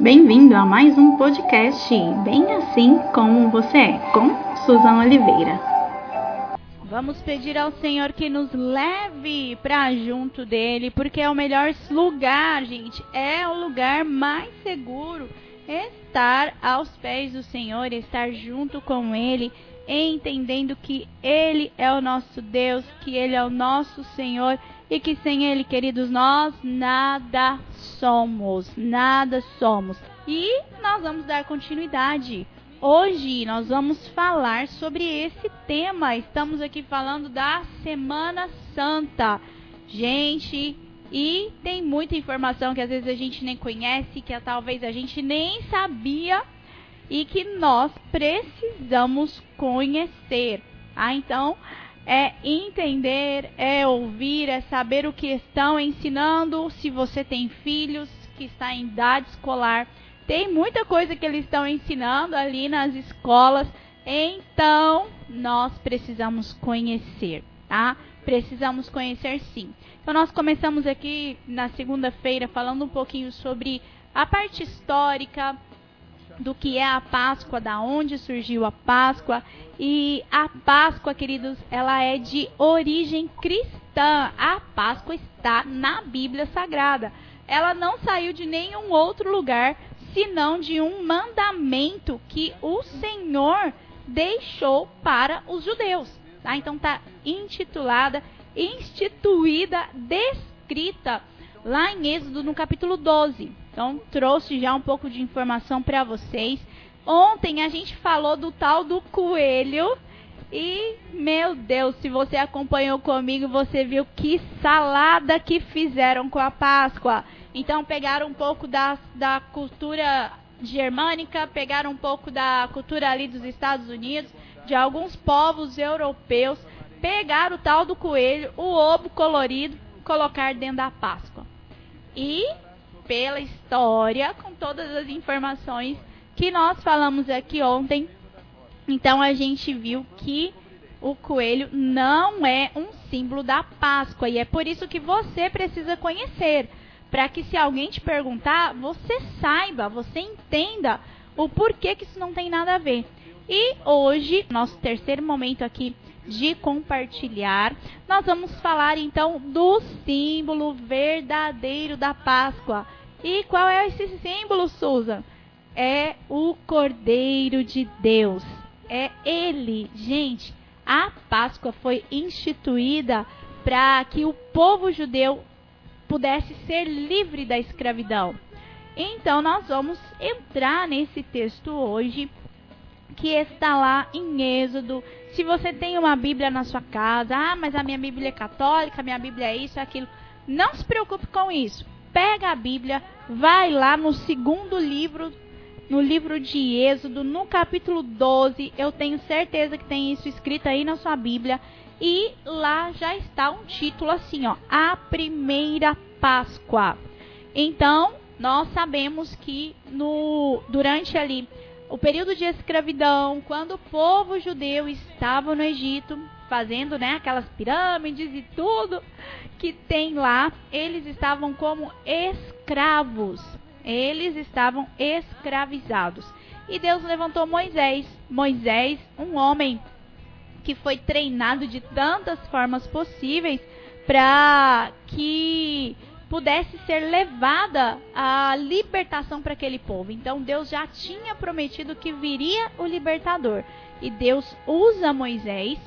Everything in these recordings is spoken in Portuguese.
Bem-vindo a mais um podcast Bem Assim Como Você É, com Suzana Oliveira. Vamos pedir ao Senhor que nos leve para junto dele, porque é o melhor lugar, gente. É o lugar mais seguro. Estar aos pés do Senhor, estar junto com Ele, entendendo que Ele é o nosso Deus, que Ele é o nosso Senhor e que sem Ele, queridos, nós nada somos, nada somos. E nós vamos dar continuidade. Hoje nós vamos falar sobre esse tema. Estamos aqui falando da Semana Santa. Gente, e tem muita informação que às vezes a gente nem conhece, que talvez a gente nem sabia e que nós precisamos conhecer. Ah, então é entender, é ouvir, é saber o que estão ensinando. Se você tem filhos que está em idade escolar, tem muita coisa que eles estão ensinando ali nas escolas. Então, nós precisamos conhecer, tá? Precisamos conhecer sim. Então, nós começamos aqui na segunda-feira falando um pouquinho sobre a parte histórica, do que é a Páscoa, da onde surgiu a Páscoa. E a Páscoa, queridos, ela é de origem cristã. A Páscoa está na Bíblia Sagrada. Ela não saiu de nenhum outro lugar senão de um mandamento que o Senhor deixou para os judeus. Tá? Então está intitulada, instituída, descrita lá em Êxodo no capítulo 12. Então, trouxe já um pouco de informação para vocês. Ontem a gente falou do tal do coelho. E, meu Deus, se você acompanhou comigo, você viu que salada que fizeram com a Páscoa. Então, pegaram um pouco da, da cultura germânica, pegaram um pouco da cultura ali dos Estados Unidos, de alguns povos europeus, pegaram o tal do coelho, o ovo colorido, colocar dentro da Páscoa. E pela história, com todas as informações que nós falamos aqui ontem. Então a gente viu que o coelho não é um símbolo da Páscoa e é por isso que você precisa conhecer, para que se alguém te perguntar, você saiba, você entenda o porquê que isso não tem nada a ver. E hoje, nosso terceiro momento aqui de compartilhar, nós vamos falar então do símbolo verdadeiro da Páscoa. E qual é esse símbolo, Susan? É o Cordeiro de Deus. É ele, gente. A Páscoa foi instituída para que o povo judeu pudesse ser livre da escravidão. Então nós vamos entrar nesse texto hoje que está lá em Êxodo. Se você tem uma Bíblia na sua casa, ah, mas a minha Bíblia é católica, a minha Bíblia é isso, é aquilo. Não se preocupe com isso. Pega a Bíblia, vai lá no segundo livro, no livro de Êxodo, no capítulo 12. Eu tenho certeza que tem isso escrito aí na sua Bíblia. E lá já está um título assim, ó, a primeira Páscoa. Então, nós sabemos que no durante ali o período de escravidão, quando o povo judeu estava no Egito, fazendo né, aquelas pirâmides e tudo que tem lá, eles estavam como escravos. Eles estavam escravizados. E Deus levantou Moisés. Moisés, um homem que foi treinado de tantas formas possíveis para que pudesse ser levada a libertação para aquele povo. Então Deus já tinha prometido que viria o libertador. E Deus usa Moisés.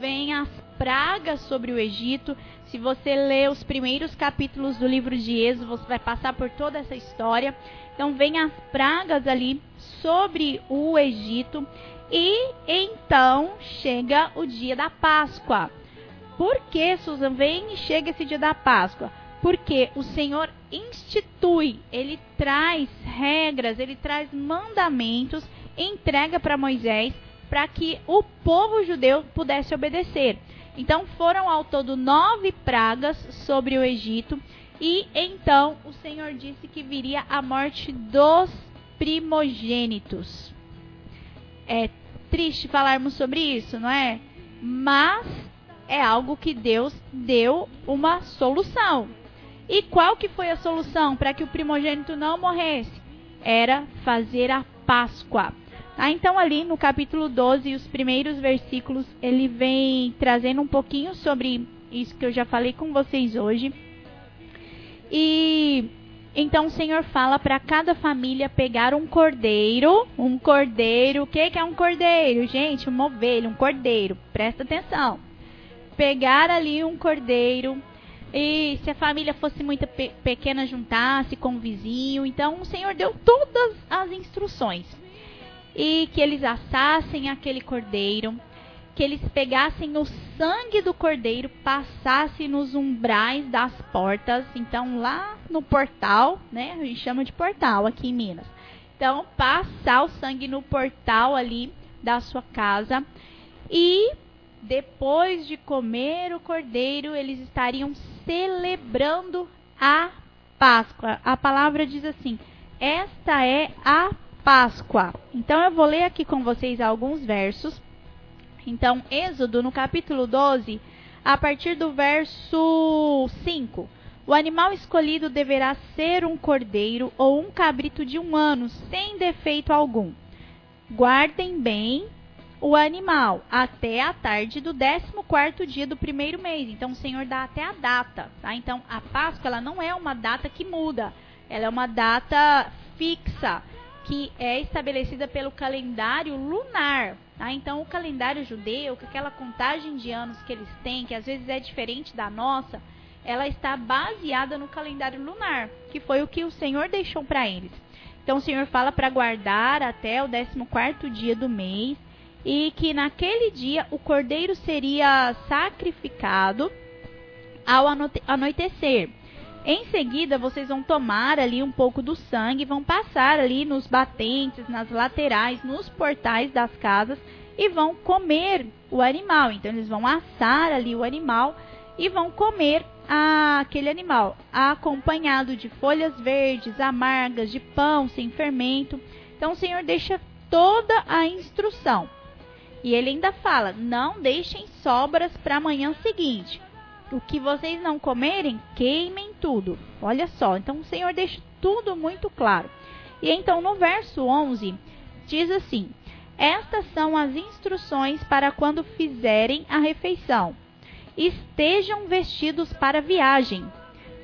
Vem as pragas sobre o Egito. Se você ler os primeiros capítulos do livro de Êxodo, você vai passar por toda essa história. Então vem as pragas ali sobre o Egito. E então chega o dia da Páscoa. Por que, Susan, vem e chega esse dia da Páscoa? Porque o Senhor institui, ele traz regras, ele traz mandamentos, entrega para Moisés para que o povo judeu pudesse obedecer. Então foram ao todo nove pragas sobre o Egito, e então o Senhor disse que viria a morte dos primogênitos. É triste falarmos sobre isso, não é? Mas é algo que Deus deu uma solução. E qual que foi a solução para que o primogênito não morresse? Era fazer a Páscoa. Tá? Então ali no capítulo 12, os primeiros versículos, ele vem trazendo um pouquinho sobre isso que eu já falei com vocês hoje. E então o Senhor fala para cada família pegar um cordeiro, um cordeiro. O que, que é um cordeiro, gente? Uma ovelha, um cordeiro. Presta atenção. Pegar ali um cordeiro e se a família fosse muito pe pequena, juntasse com o vizinho. Então o Senhor deu todas as instruções. E que eles assassem aquele cordeiro que eles pegassem o sangue do cordeiro, passassem nos umbrais das portas, então lá no portal, né? A gente chama de portal aqui em Minas. Então, passar o sangue no portal ali da sua casa e depois de comer o cordeiro, eles estariam celebrando a Páscoa. A palavra diz assim: Esta é a Páscoa. Então eu vou ler aqui com vocês alguns versos então, Êxodo, no capítulo 12, a partir do verso 5. O animal escolhido deverá ser um cordeiro ou um cabrito de um ano, sem defeito algum. Guardem bem o animal até a tarde do 14 dia do primeiro mês. Então, o Senhor dá até a data. Tá? Então, a Páscoa ela não é uma data que muda. Ela é uma data fixa que é estabelecida pelo calendário lunar. Tá? Então, o calendário judeu, com aquela contagem de anos que eles têm, que às vezes é diferente da nossa, ela está baseada no calendário lunar, que foi o que o Senhor deixou para eles. Então, o Senhor fala para guardar até o 14 dia do mês e que naquele dia o cordeiro seria sacrificado ao anoitecer. Em seguida, vocês vão tomar ali um pouco do sangue, vão passar ali nos batentes, nas laterais, nos portais das casas e vão comer o animal. Então, eles vão assar ali o animal e vão comer aquele animal, acompanhado de folhas verdes, amargas, de pão sem fermento. Então, o Senhor deixa toda a instrução. E ele ainda fala: não deixem sobras para a manhã seguinte o que vocês não comerem, queimem tudo. Olha só, então o Senhor deixa tudo muito claro. E então no verso 11 diz assim: Estas são as instruções para quando fizerem a refeição. Estejam vestidos para a viagem,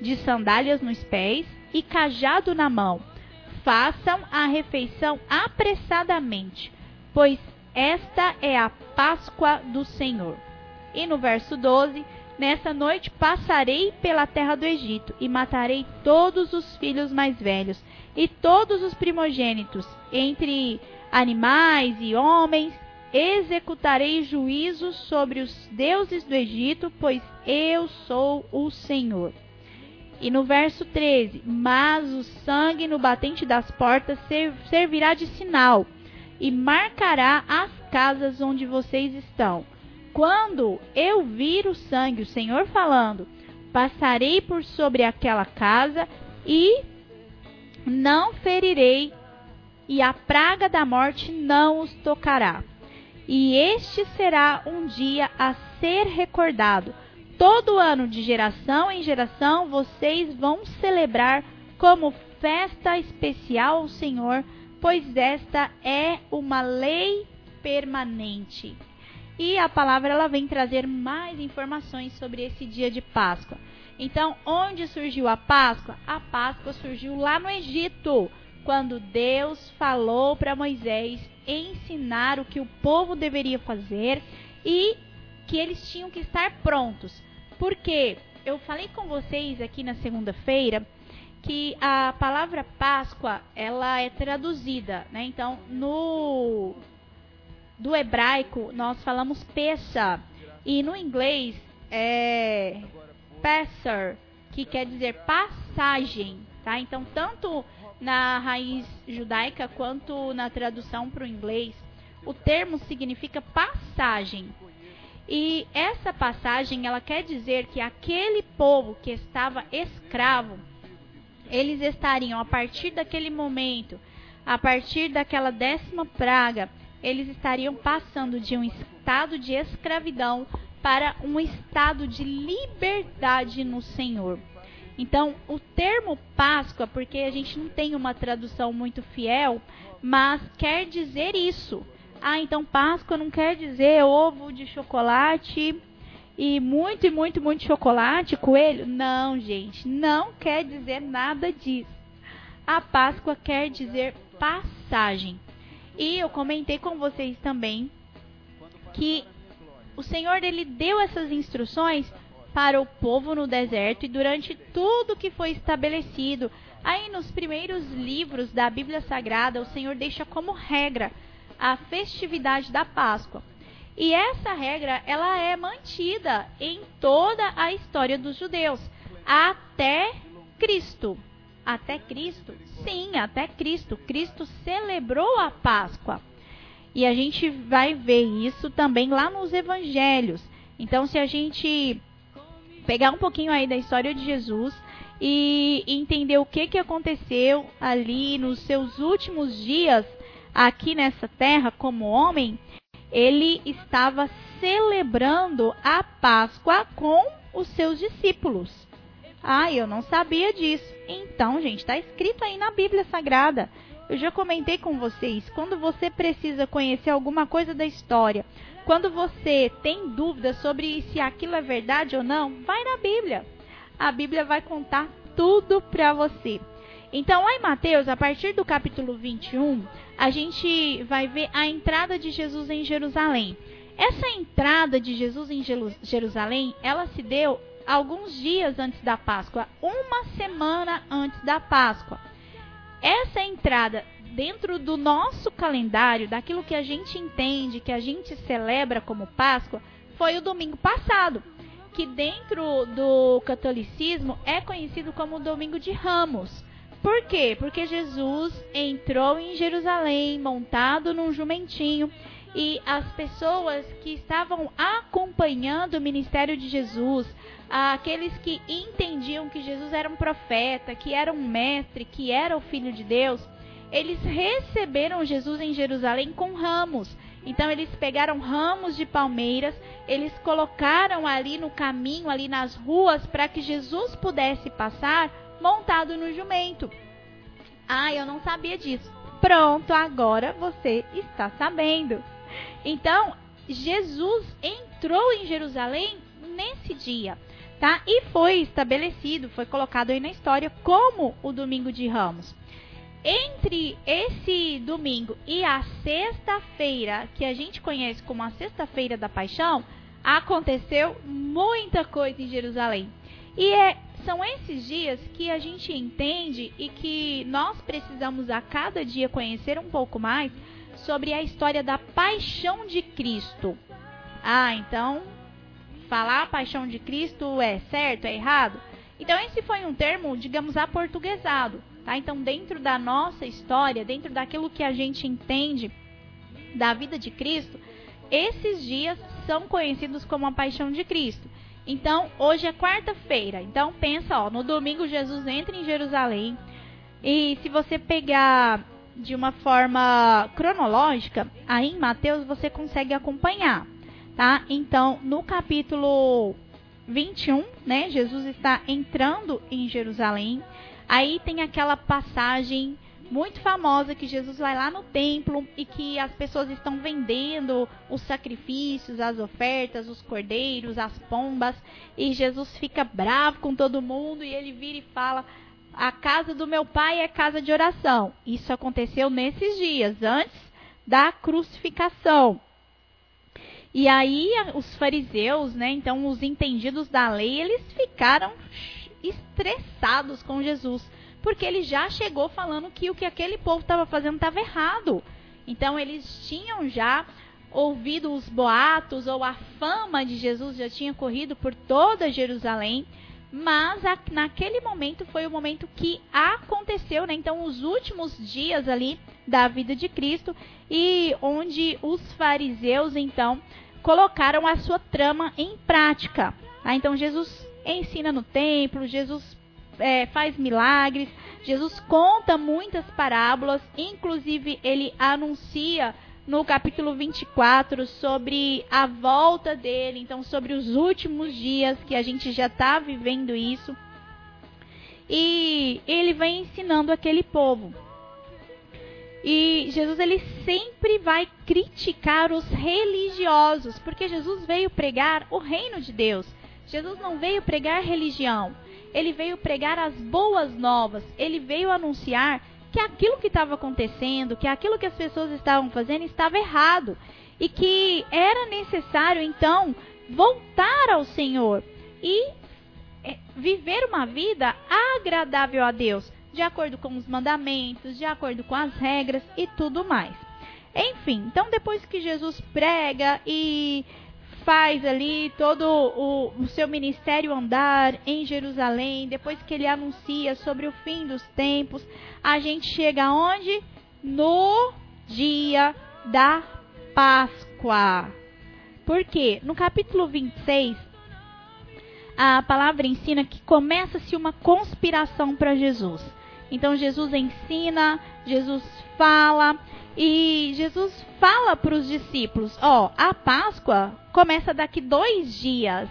de sandálias nos pés e cajado na mão. Façam a refeição apressadamente, pois esta é a Páscoa do Senhor. E no verso 12 Nessa noite passarei pela terra do Egito e matarei todos os filhos mais velhos e todos os primogênitos, entre animais e homens. Executarei juízo sobre os deuses do Egito, pois eu sou o Senhor. E no verso 13: Mas o sangue no batente das portas servirá de sinal e marcará as casas onde vocês estão quando eu vir o sangue, o Senhor falando, passarei por sobre aquela casa e não ferirei, e a praga da morte não os tocará. E este será um dia a ser recordado. Todo ano, de geração em geração, vocês vão celebrar como festa especial ao Senhor, pois esta é uma lei permanente. E a palavra ela vem trazer mais informações sobre esse dia de Páscoa. Então, onde surgiu a Páscoa? A Páscoa surgiu lá no Egito, quando Deus falou para Moisés ensinar o que o povo deveria fazer e que eles tinham que estar prontos. Porque eu falei com vocês aqui na segunda-feira que a palavra Páscoa ela é traduzida, né? Então, no do hebraico nós falamos peça e no inglês é passer, que quer dizer passagem, tá? Então tanto na raiz judaica quanto na tradução para o inglês, o termo significa passagem. E essa passagem, ela quer dizer que aquele povo que estava escravo, eles estariam a partir daquele momento, a partir daquela décima praga, eles estariam passando de um estado de escravidão para um estado de liberdade no Senhor. Então, o termo Páscoa, porque a gente não tem uma tradução muito fiel, mas quer dizer isso. Ah, então Páscoa não quer dizer ovo de chocolate e muito e muito muito chocolate, coelho? Não, gente, não quer dizer nada disso. A Páscoa quer dizer passagem. E eu comentei com vocês também que o Senhor ele deu essas instruções para o povo no deserto e durante tudo que foi estabelecido. Aí nos primeiros livros da Bíblia Sagrada, o Senhor deixa como regra a festividade da Páscoa. E essa regra, ela é mantida em toda a história dos judeus, até Cristo. Até Cristo? Sim, até Cristo. Cristo celebrou a Páscoa. E a gente vai ver isso também lá nos evangelhos. Então, se a gente pegar um pouquinho aí da história de Jesus e entender o que, que aconteceu ali nos seus últimos dias aqui nessa terra como homem, ele estava celebrando a Páscoa com os seus discípulos. Ah, eu não sabia disso. Então, gente, está escrito aí na Bíblia Sagrada. Eu já comentei com vocês, quando você precisa conhecer alguma coisa da história, quando você tem dúvidas sobre se aquilo é verdade ou não, vai na Bíblia. A Bíblia vai contar tudo para você. Então, lá em Mateus, a partir do capítulo 21, a gente vai ver a entrada de Jesus em Jerusalém. Essa entrada de Jesus em Jerusalém, ela se deu alguns dias antes da Páscoa, uma semana antes da Páscoa. Essa entrada dentro do nosso calendário, daquilo que a gente entende, que a gente celebra como Páscoa, foi o domingo passado, que dentro do catolicismo é conhecido como o domingo de Ramos. Por quê? Porque Jesus entrou em Jerusalém montado num jumentinho e as pessoas que estavam acompanhando o ministério de Jesus, aqueles que entendiam que Jesus era um profeta, que era um mestre, que era o filho de Deus, eles receberam Jesus em Jerusalém com ramos. Então eles pegaram ramos de palmeiras, eles colocaram ali no caminho, ali nas ruas, para que Jesus pudesse passar montado no jumento. Ah, eu não sabia disso. Pronto, agora você está sabendo. Então, Jesus entrou em Jerusalém nesse dia, tá? E foi estabelecido, foi colocado aí na história como o domingo de Ramos entre esse domingo e a sexta-feira, que a gente conhece como a Sexta-feira da Paixão, aconteceu muita coisa em Jerusalém. E é, são esses dias que a gente entende e que nós precisamos a cada dia conhecer um pouco mais sobre a história da paixão de Cristo. Ah, então falar a paixão de Cristo é certo, é errado? Então esse foi um termo, digamos, aportuguesado. Tá? Então, dentro da nossa história, dentro daquilo que a gente entende da vida de Cristo, esses dias são conhecidos como a paixão de Cristo. Então, hoje é quarta-feira. Então, pensa, ó, no domingo Jesus entra em Jerusalém. E se você pegar de uma forma cronológica, aí em Mateus você consegue acompanhar, tá? Então, no capítulo 21, né, Jesus está entrando em Jerusalém. Aí tem aquela passagem muito famosa que Jesus vai lá no templo e que as pessoas estão vendendo os sacrifícios, as ofertas, os cordeiros, as pombas, e Jesus fica bravo com todo mundo e ele vira e fala: "A casa do meu pai é casa de oração". Isso aconteceu nesses dias antes da crucificação. E aí os fariseus, né, então os entendidos da lei, eles ficaram estressados com Jesus, porque ele já chegou falando que o que aquele povo estava fazendo estava errado. Então eles tinham já ouvido os boatos ou a fama de Jesus já tinha corrido por toda Jerusalém, mas a, naquele momento foi o momento que aconteceu, né? Então os últimos dias ali da vida de Cristo e onde os fariseus então colocaram a sua trama em prática. Tá? Então Jesus ensina no templo, Jesus é, faz milagres, Jesus conta muitas parábolas, inclusive ele anuncia no capítulo 24 sobre a volta dele, então sobre os últimos dias que a gente já está vivendo isso. e ele vem ensinando aquele povo. E Jesus ele sempre vai criticar os religiosos, porque Jesus veio pregar o reino de Deus. Jesus não veio pregar religião. Ele veio pregar as boas novas. Ele veio anunciar que aquilo que estava acontecendo, que aquilo que as pessoas estavam fazendo estava errado e que era necessário então voltar ao Senhor e é, viver uma vida agradável a Deus, de acordo com os mandamentos, de acordo com as regras e tudo mais. Enfim, então depois que Jesus prega e faz ali todo o, o, seu ministério andar em Jerusalém, depois que ele anuncia sobre o fim dos tempos, a gente chega aonde? No dia da Páscoa. Por quê? No capítulo 26, a palavra ensina que começa-se uma conspiração para Jesus. Então Jesus ensina, Jesus fala e Jesus fala para os discípulos: ó, a Páscoa começa daqui dois dias.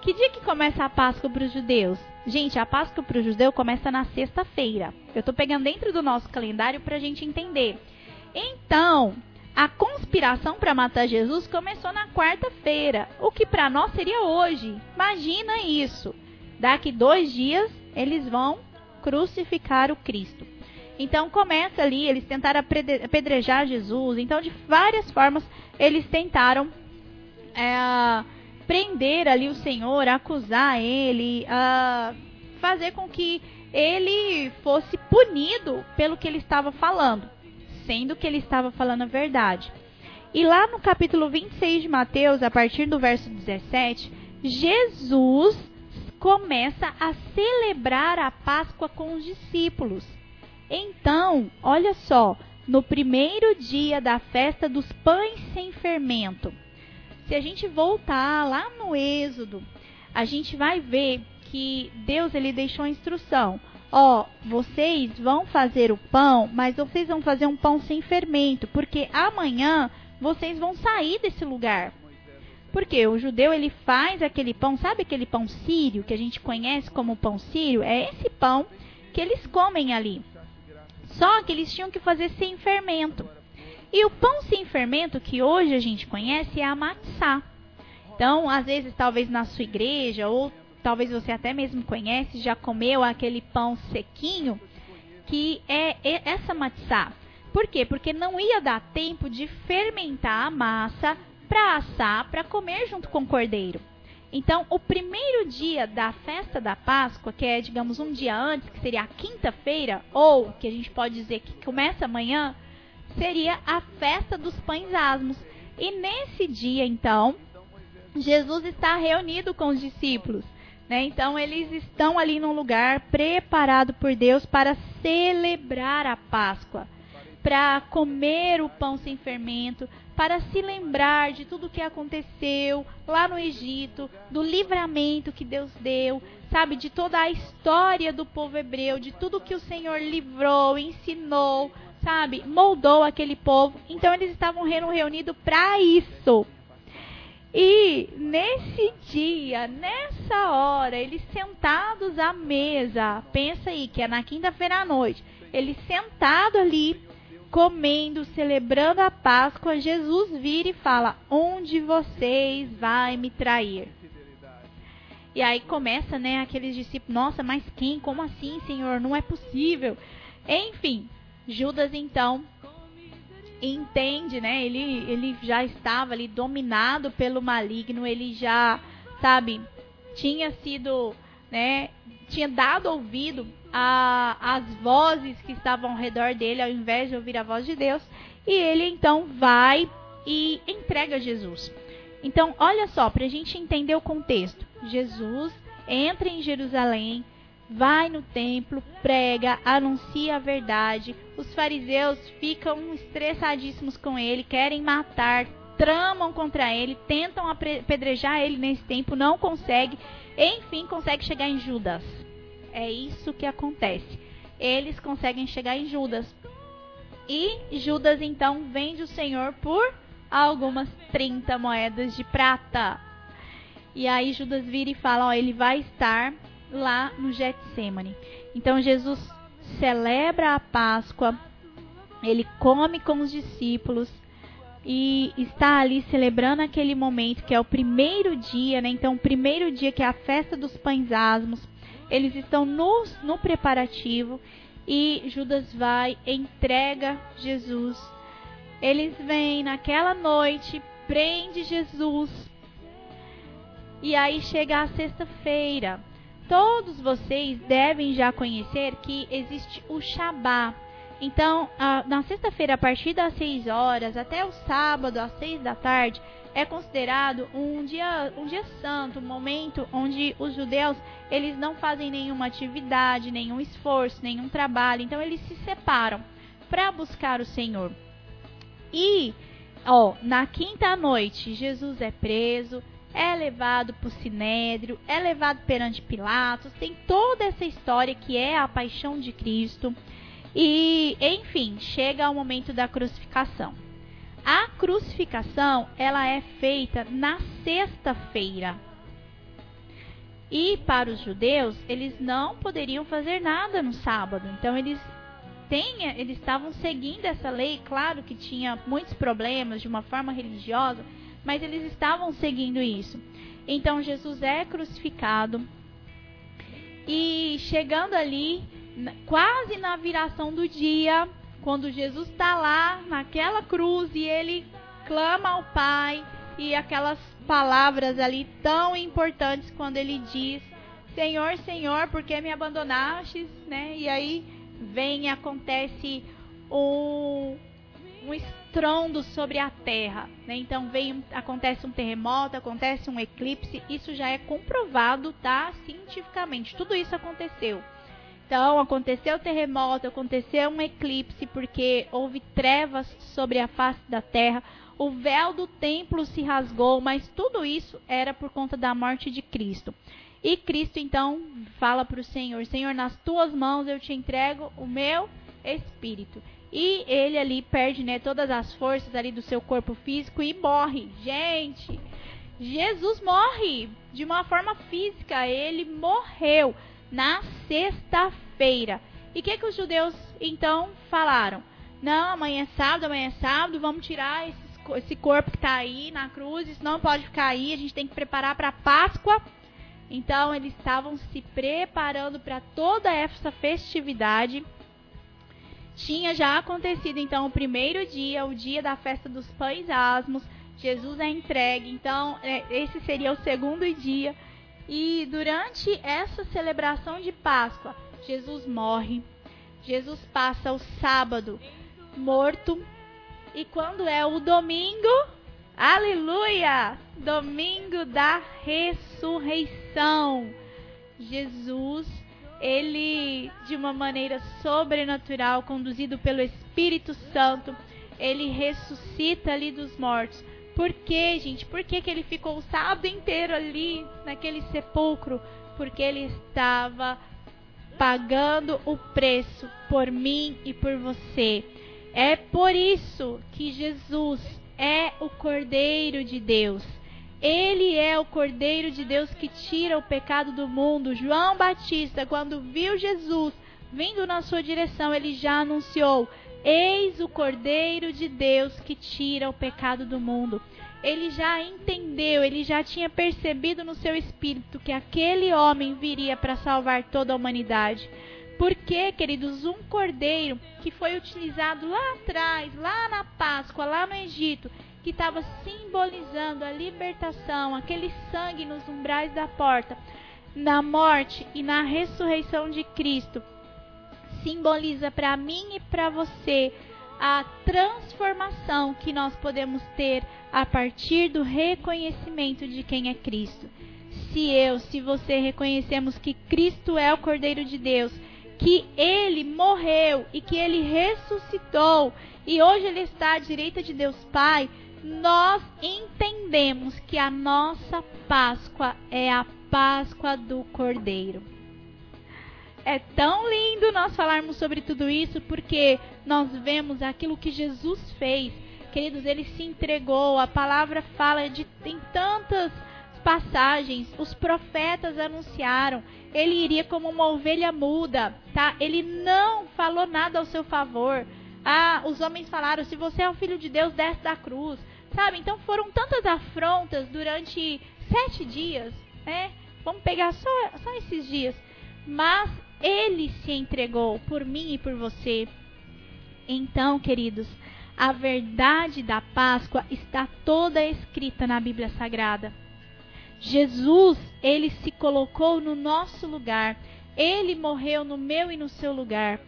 Que dia que começa a Páscoa para os judeus? Gente, a Páscoa para o judeu começa na sexta-feira. Eu estou pegando dentro do nosso calendário para a gente entender. Então, a conspiração para matar Jesus começou na quarta-feira, o que para nós seria hoje. Imagina isso. Daqui dois dias eles vão crucificar o Cristo. Então começa ali, eles tentaram apedrejar Jesus. Então de várias formas eles tentaram é, prender ali o Senhor, acusar ele, fazer com que ele fosse punido pelo que ele estava falando sendo que ele estava falando a verdade. E lá no capítulo 26 de Mateus, a partir do verso 17, Jesus começa a celebrar a Páscoa com os discípulos. Então, olha só, no primeiro dia da festa dos pães sem fermento. Se a gente voltar lá no Êxodo, a gente vai ver que Deus ele deixou a instrução: ó, vocês vão fazer o pão, mas vocês vão fazer um pão sem fermento, porque amanhã vocês vão sair desse lugar. Porque o judeu ele faz aquele pão, sabe aquele pão sírio que a gente conhece como pão sírio? É esse pão que eles comem ali. Só que eles tinham que fazer sem fermento. E o pão sem fermento que hoje a gente conhece é a matzá. Então, às vezes, talvez na sua igreja ou talvez você até mesmo conhece, já comeu aquele pão sequinho, que é essa matzá. Por quê? Porque não ia dar tempo de fermentar a massa para assar, para comer junto com o cordeiro. Então, o primeiro dia da festa da Páscoa, que é, digamos, um dia antes, que seria a quinta-feira, ou que a gente pode dizer que começa amanhã, seria a festa dos pães asmos. E nesse dia, então, Jesus está reunido com os discípulos. Né? Então eles estão ali num lugar preparado por Deus para celebrar a Páscoa, para comer o pão sem fermento, para se lembrar de tudo o que aconteceu lá no Egito, do livramento que Deus deu, sabe, de toda a história do povo hebreu, de tudo que o Senhor livrou, ensinou, sabe, moldou aquele povo. Então eles estavam reunidos para isso, e nesse dia, nessa hora, eles sentados à mesa, pensa aí que é na quinta-feira à noite, eles sentados ali, comendo, celebrando a Páscoa, Jesus vira e fala: Onde vocês vai me trair? E aí começa, né, aqueles discípulos: Nossa, mas quem? Como assim, Senhor? Não é possível. Enfim, Judas então entende, né? Ele, ele já estava ali dominado pelo maligno, ele já, sabe, tinha sido, né? Tinha dado ouvido às vozes que estavam ao redor dele, ao invés de ouvir a voz de Deus, e ele então vai e entrega Jesus. Então, olha só, para a gente entender o contexto: Jesus entra em Jerusalém, vai no templo, prega, anuncia a verdade. Os fariseus ficam estressadíssimos com ele, querem matar, tramam contra ele, tentam apedrejar ele nesse tempo, não consegue. Enfim, consegue chegar em Judas. É isso que acontece. Eles conseguem chegar em Judas. E Judas então vende o Senhor por algumas 30 moedas de prata. E aí Judas vira e fala: Ó, ele vai estar lá no Getsemane. Então Jesus celebra a Páscoa, ele come com os discípulos e está ali celebrando aquele momento que é o primeiro dia, né? Então, o primeiro dia que é a festa dos pães asmos, eles estão no, no preparativo e Judas vai, entrega Jesus. Eles vêm naquela noite, prende Jesus. E aí chega a sexta-feira. Todos vocês devem já conhecer que existe o Shabá. Então, a, na sexta-feira, a partir das 6 horas até o sábado, às 6 da tarde, é considerado um dia, um dia santo, um momento onde os judeus eles não fazem nenhuma atividade, nenhum esforço, nenhum trabalho. Então, eles se separam para buscar o Senhor. E, ó, na quinta noite, Jesus é preso, é levado para o Sinédrio, é levado perante Pilatos, tem toda essa história que é a paixão de Cristo. E, enfim, chega ao momento da crucificação. A crucificação, ela é feita na sexta-feira. E para os judeus, eles não poderiam fazer nada no sábado. Então eles têm, eles estavam seguindo essa lei, claro que tinha muitos problemas de uma forma religiosa, mas eles estavam seguindo isso. Então Jesus é crucificado e chegando ali, quase na viração do dia, quando Jesus está lá naquela cruz e ele clama ao Pai e aquelas palavras ali tão importantes quando ele diz Senhor, Senhor, por que me abandonaste, né? E aí vem e acontece um, um estrondo sobre a terra, né? Então vem, acontece um terremoto, acontece um eclipse, isso já é comprovado, tá? Cientificamente, tudo isso aconteceu. Então, aconteceu terremoto, aconteceu um eclipse, porque houve trevas sobre a face da terra, o véu do templo se rasgou, mas tudo isso era por conta da morte de Cristo. E Cristo então fala para o Senhor: Senhor, nas tuas mãos eu te entrego o meu espírito. E ele ali perde né, todas as forças ali do seu corpo físico e morre. Gente, Jesus morre de uma forma física, ele morreu na sexta-feira. E o que, que os judeus então falaram? Não, amanhã é sábado, amanhã é sábado, vamos tirar esse corpo que está aí na cruz, isso não pode ficar aí, a gente tem que preparar para a Páscoa. Então eles estavam se preparando para toda essa festividade. Tinha já acontecido então o primeiro dia, o dia da festa dos pães asmos. Jesus é entregue. Então, é, esse seria o segundo dia. E durante essa celebração de Páscoa, Jesus morre. Jesus passa o sábado morto. E quando é o domingo, aleluia! Domingo da ressurreição. Jesus, ele de uma maneira sobrenatural, conduzido pelo Espírito Santo, ele ressuscita ali dos mortos por que, gente? Por que, que ele ficou o sábado inteiro ali, naquele sepulcro? Porque ele estava pagando o preço por mim e por você. É por isso que Jesus é o Cordeiro de Deus. Ele é o Cordeiro de Deus que tira o pecado do mundo. João Batista, quando viu Jesus vindo na sua direção, ele já anunciou: Eis o Cordeiro de Deus que tira o pecado do mundo. Ele já entendeu, ele já tinha percebido no seu espírito que aquele homem viria para salvar toda a humanidade. Porque, queridos, um cordeiro que foi utilizado lá atrás, lá na Páscoa, lá no Egito, que estava simbolizando a libertação, aquele sangue nos umbrais da porta, na morte e na ressurreição de Cristo, simboliza para mim e para você a transformação que nós podemos ter a partir do reconhecimento de quem é Cristo. Se eu, se você reconhecemos que Cristo é o Cordeiro de Deus, que ele morreu e que ele ressuscitou e hoje ele está à direita de Deus Pai, nós entendemos que a nossa Páscoa é a Páscoa do Cordeiro. É tão lindo nós falarmos sobre tudo isso porque nós vemos aquilo que Jesus fez. Queridos, ele se entregou. A palavra fala de tem tantas passagens. Os profetas anunciaram. ele iria como uma ovelha muda, tá? Ele não falou nada ao seu favor. Ah, os homens falaram: se você é o filho de Deus, desce da cruz. Sabe? Então foram tantas afrontas durante sete dias, né? Vamos pegar só, só esses dias. Mas ele se entregou por mim e por você. Então, queridos, a verdade da Páscoa está toda escrita na Bíblia Sagrada. Jesus, ele se colocou no nosso lugar. Ele morreu no meu e no seu lugar.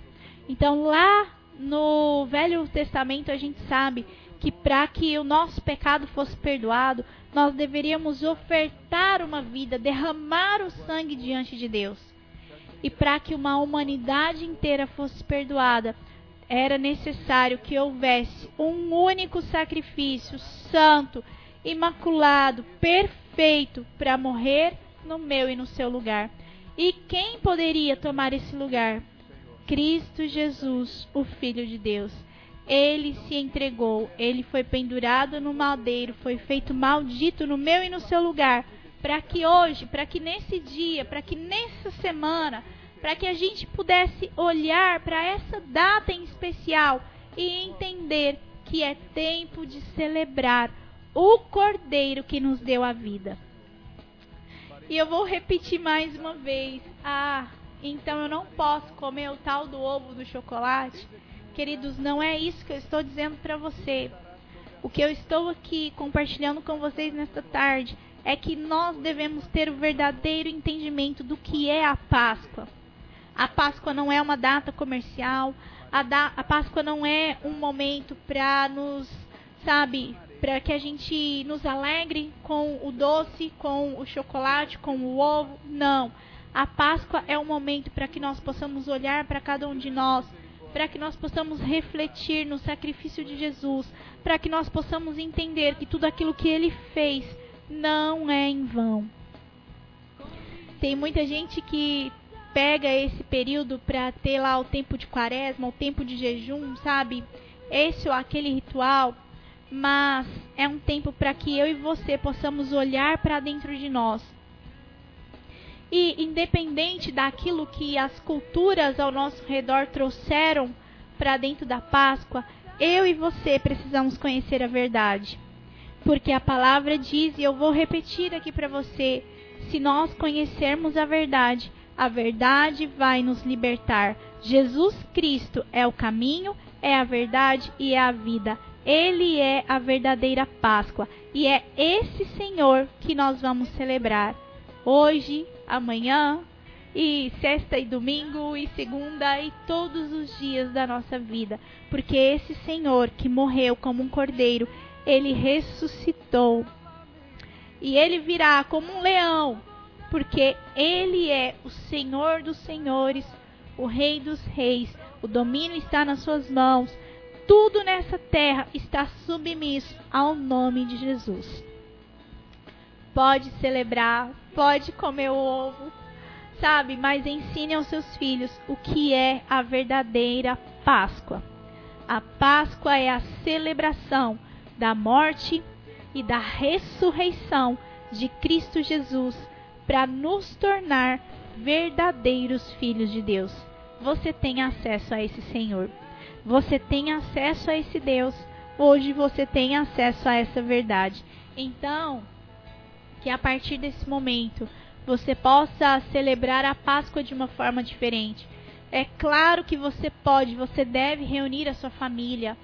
Então, lá no Velho Testamento, a gente sabe que para que o nosso pecado fosse perdoado, nós deveríamos ofertar uma vida, derramar o sangue diante de Deus. E para que uma humanidade inteira fosse perdoada, era necessário que houvesse um único sacrifício santo, imaculado, perfeito para morrer no meu e no seu lugar. E quem poderia tomar esse lugar? Cristo Jesus, o Filho de Deus. Ele se entregou, ele foi pendurado no madeiro, foi feito maldito no meu e no seu lugar, para que hoje, para que nesse dia, para que nessa semana, para que a gente pudesse olhar para essa data em especial e entender que é tempo de celebrar o Cordeiro que nos deu a vida. E eu vou repetir mais uma vez. Ah, então eu não posso comer o tal do ovo do chocolate? Queridos, não é isso que eu estou dizendo para você. O que eu estou aqui compartilhando com vocês nesta tarde é que nós devemos ter o verdadeiro entendimento do que é a Páscoa. A Páscoa não é uma data comercial. A, da, a Páscoa não é um momento para nos, sabe, para que a gente nos alegre com o doce, com o chocolate, com o ovo. Não. A Páscoa é um momento para que nós possamos olhar para cada um de nós, para que nós possamos refletir no sacrifício de Jesus, para que nós possamos entender que tudo aquilo que ele fez não é em vão. Tem muita gente que pega esse período para ter lá o tempo de quaresma, o tempo de jejum, sabe? Esse ou aquele ritual, mas é um tempo para que eu e você possamos olhar para dentro de nós. E independente daquilo que as culturas ao nosso redor trouxeram para dentro da Páscoa, eu e você precisamos conhecer a verdade. Porque a palavra diz, e eu vou repetir aqui para você: se nós conhecermos a verdade, a verdade vai nos libertar. Jesus Cristo é o caminho, é a verdade e é a vida. Ele é a verdadeira Páscoa e é esse Senhor que nós vamos celebrar hoje, amanhã e sexta e domingo e segunda e todos os dias da nossa vida, porque esse Senhor que morreu como um cordeiro, ele ressuscitou. E ele virá como um leão porque ele é o Senhor dos senhores, o Rei dos reis, o domínio está nas suas mãos, tudo nessa terra está submisso ao nome de Jesus. Pode celebrar, pode comer o ovo, sabe? Mas ensine aos seus filhos o que é a verdadeira Páscoa. A Páscoa é a celebração da morte e da ressurreição de Cristo Jesus para nos tornar verdadeiros filhos de Deus. Você tem acesso a esse Senhor. Você tem acesso a esse Deus. Hoje você tem acesso a essa verdade. Então, que a partir desse momento você possa celebrar a Páscoa de uma forma diferente. É claro que você pode, você deve reunir a sua família,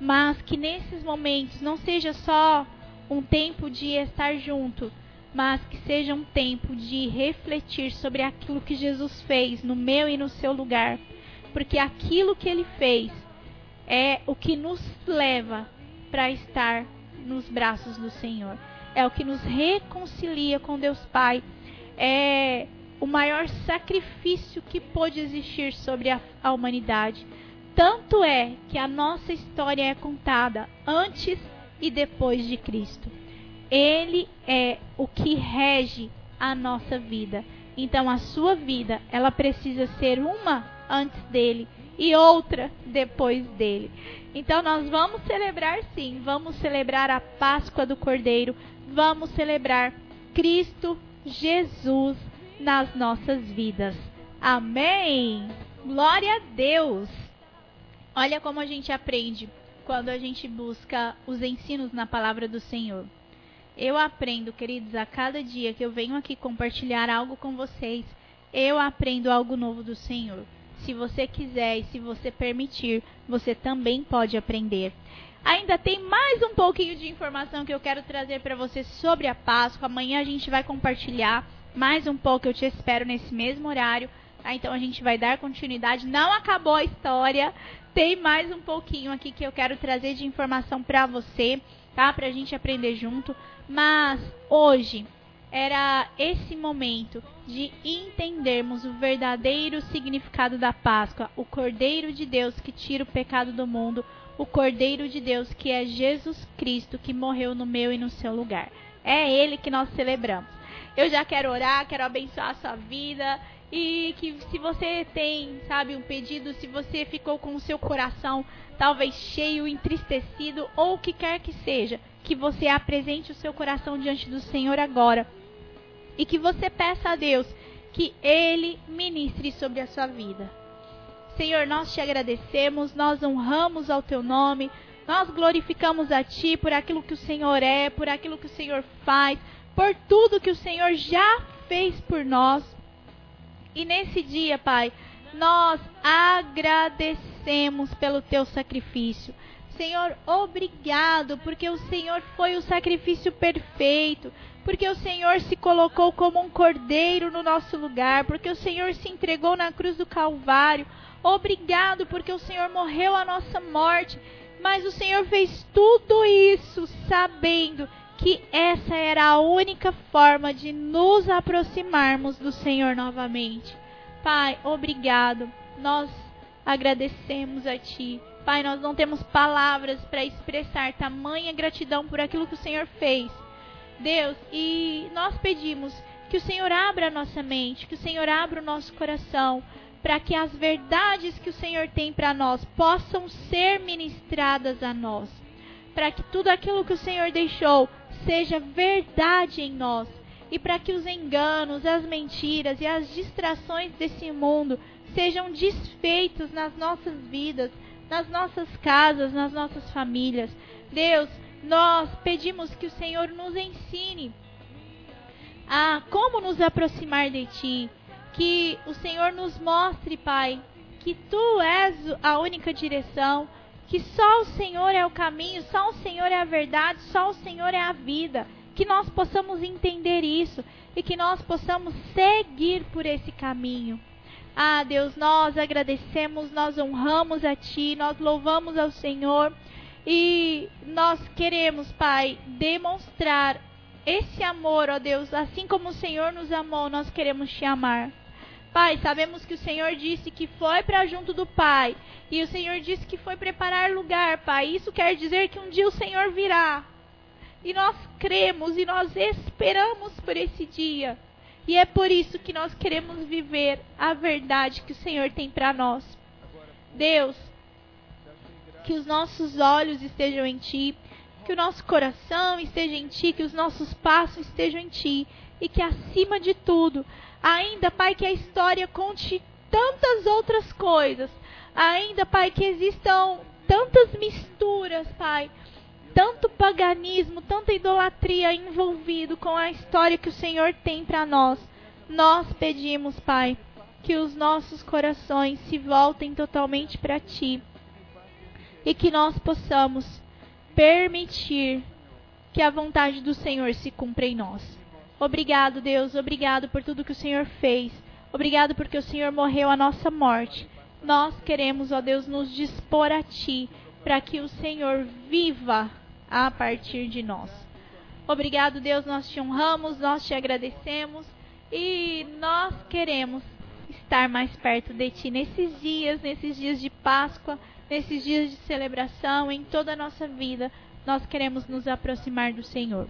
mas que nesses momentos não seja só um tempo de estar junto, mas que seja um tempo de refletir sobre aquilo que Jesus fez no meu e no seu lugar, porque aquilo que ele fez é o que nos leva para estar nos braços do Senhor. É o que nos reconcilia com Deus Pai. É o maior sacrifício que pôde existir sobre a, a humanidade. Tanto é que a nossa história é contada antes e depois de Cristo. Ele é o que rege a nossa vida. Então a sua vida, ela precisa ser uma antes dele e outra depois dele. Então nós vamos celebrar sim, vamos celebrar a Páscoa do Cordeiro, vamos celebrar Cristo Jesus nas nossas vidas. Amém! Glória a Deus! Olha como a gente aprende quando a gente busca os ensinos na palavra do Senhor. Eu aprendo, queridos, a cada dia que eu venho aqui compartilhar algo com vocês, eu aprendo algo novo do Senhor. Se você quiser e se você permitir, você também pode aprender. Ainda tem mais um pouquinho de informação que eu quero trazer para você sobre a Páscoa. Amanhã a gente vai compartilhar mais um pouco. Eu te espero nesse mesmo horário. Tá? Então a gente vai dar continuidade. Não acabou a história. Tem mais um pouquinho aqui que eu quero trazer de informação para você, tá? Pra gente aprender junto. Mas hoje era esse momento de entendermos o verdadeiro significado da Páscoa, o Cordeiro de Deus que tira o pecado do mundo, o Cordeiro de Deus que é Jesus Cristo que morreu no meu e no seu lugar. É ele que nós celebramos. Eu já quero orar, quero abençoar a sua vida e que se você tem, sabe, um pedido, se você ficou com o seu coração talvez cheio, entristecido ou o que quer que seja, que você apresente o seu coração diante do Senhor agora e que você peça a Deus que Ele ministre sobre a sua vida. Senhor, nós te agradecemos, nós honramos ao teu nome, nós glorificamos a Ti por aquilo que o Senhor é, por aquilo que o Senhor faz, por tudo que o Senhor já fez por nós. E nesse dia, Pai, nós agradecemos pelo teu sacrifício. Senhor, obrigado, porque o Senhor foi o sacrifício perfeito, porque o Senhor se colocou como um cordeiro no nosso lugar, porque o Senhor se entregou na cruz do Calvário. Obrigado, porque o Senhor morreu a nossa morte, mas o Senhor fez tudo isso sabendo que essa era a única forma de nos aproximarmos do Senhor novamente. Pai, obrigado. Nós agradecemos a Ti. Pai, nós não temos palavras para expressar tamanha gratidão por aquilo que o Senhor fez. Deus, e nós pedimos que o Senhor abra a nossa mente, que o Senhor abra o nosso coração, para que as verdades que o Senhor tem para nós possam ser ministradas a nós. Para que tudo aquilo que o Senhor deixou seja verdade em nós. E para que os enganos, as mentiras e as distrações desse mundo sejam desfeitos nas nossas vidas, nas nossas casas, nas nossas famílias. Deus, nós pedimos que o Senhor nos ensine a como nos aproximar de Ti. Que o Senhor nos mostre, Pai, que Tu és a única direção, que só o Senhor é o caminho, só o Senhor é a verdade, só o Senhor é a vida. Que nós possamos entender isso e que nós possamos seguir por esse caminho. Ah, Deus, nós agradecemos, nós honramos a Ti, nós louvamos ao Senhor e nós queremos, Pai, demonstrar esse amor, ó Deus, assim como o Senhor nos amou, nós queremos Te amar. Pai, sabemos que o Senhor disse que foi para junto do Pai. E o Senhor disse que foi preparar lugar, Pai. Isso quer dizer que um dia o Senhor virá. E nós cremos e nós esperamos por esse dia. E é por isso que nós queremos viver a verdade que o Senhor tem para nós. Deus, que os nossos olhos estejam em Ti, que o nosso coração esteja em Ti, que os nossos passos estejam em Ti. E que acima de tudo, ainda, Pai, que a história conte tantas outras coisas. Ainda, Pai, que existam tantas misturas, Pai tanto paganismo, tanta idolatria envolvido com a história que o Senhor tem para nós. Nós pedimos, Pai, que os nossos corações se voltem totalmente para Ti e que nós possamos permitir que a vontade do Senhor se cumpra em nós. Obrigado, Deus, obrigado por tudo que o Senhor fez. Obrigado porque o Senhor morreu a nossa morte. Nós queremos, ó Deus, nos dispor a Ti para que o Senhor viva a partir de nós. Obrigado, Deus, nós te honramos, nós te agradecemos e nós queremos estar mais perto de ti nesses dias, nesses dias de Páscoa, nesses dias de celebração, em toda a nossa vida. Nós queremos nos aproximar do Senhor.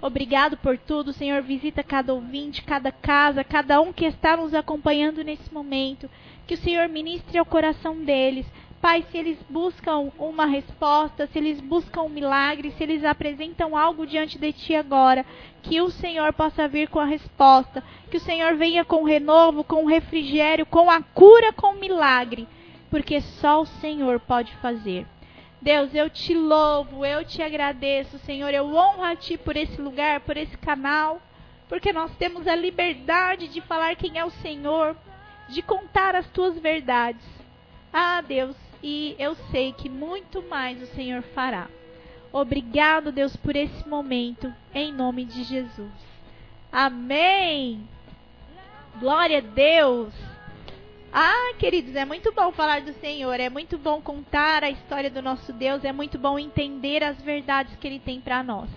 Obrigado por tudo, Senhor. Visita cada ouvinte, cada casa, cada um que está nos acompanhando nesse momento. Que o Senhor ministre ao coração deles Pai, se eles buscam uma resposta, se eles buscam um milagre, se eles apresentam algo diante de Ti agora, que o Senhor possa vir com a resposta, que o Senhor venha com renovo, com refrigério, com a cura, com o milagre, porque só o Senhor pode fazer. Deus, eu te louvo, eu te agradeço, Senhor, eu honro a Ti por esse lugar, por esse canal, porque nós temos a liberdade de falar quem é o Senhor, de contar as Tuas verdades. Ah, Deus, e eu sei que muito mais o Senhor fará. Obrigado, Deus, por esse momento, em nome de Jesus. Amém. Glória a Deus. Ah, queridos, é muito bom falar do Senhor, é muito bom contar a história do nosso Deus, é muito bom entender as verdades que Ele tem para nós.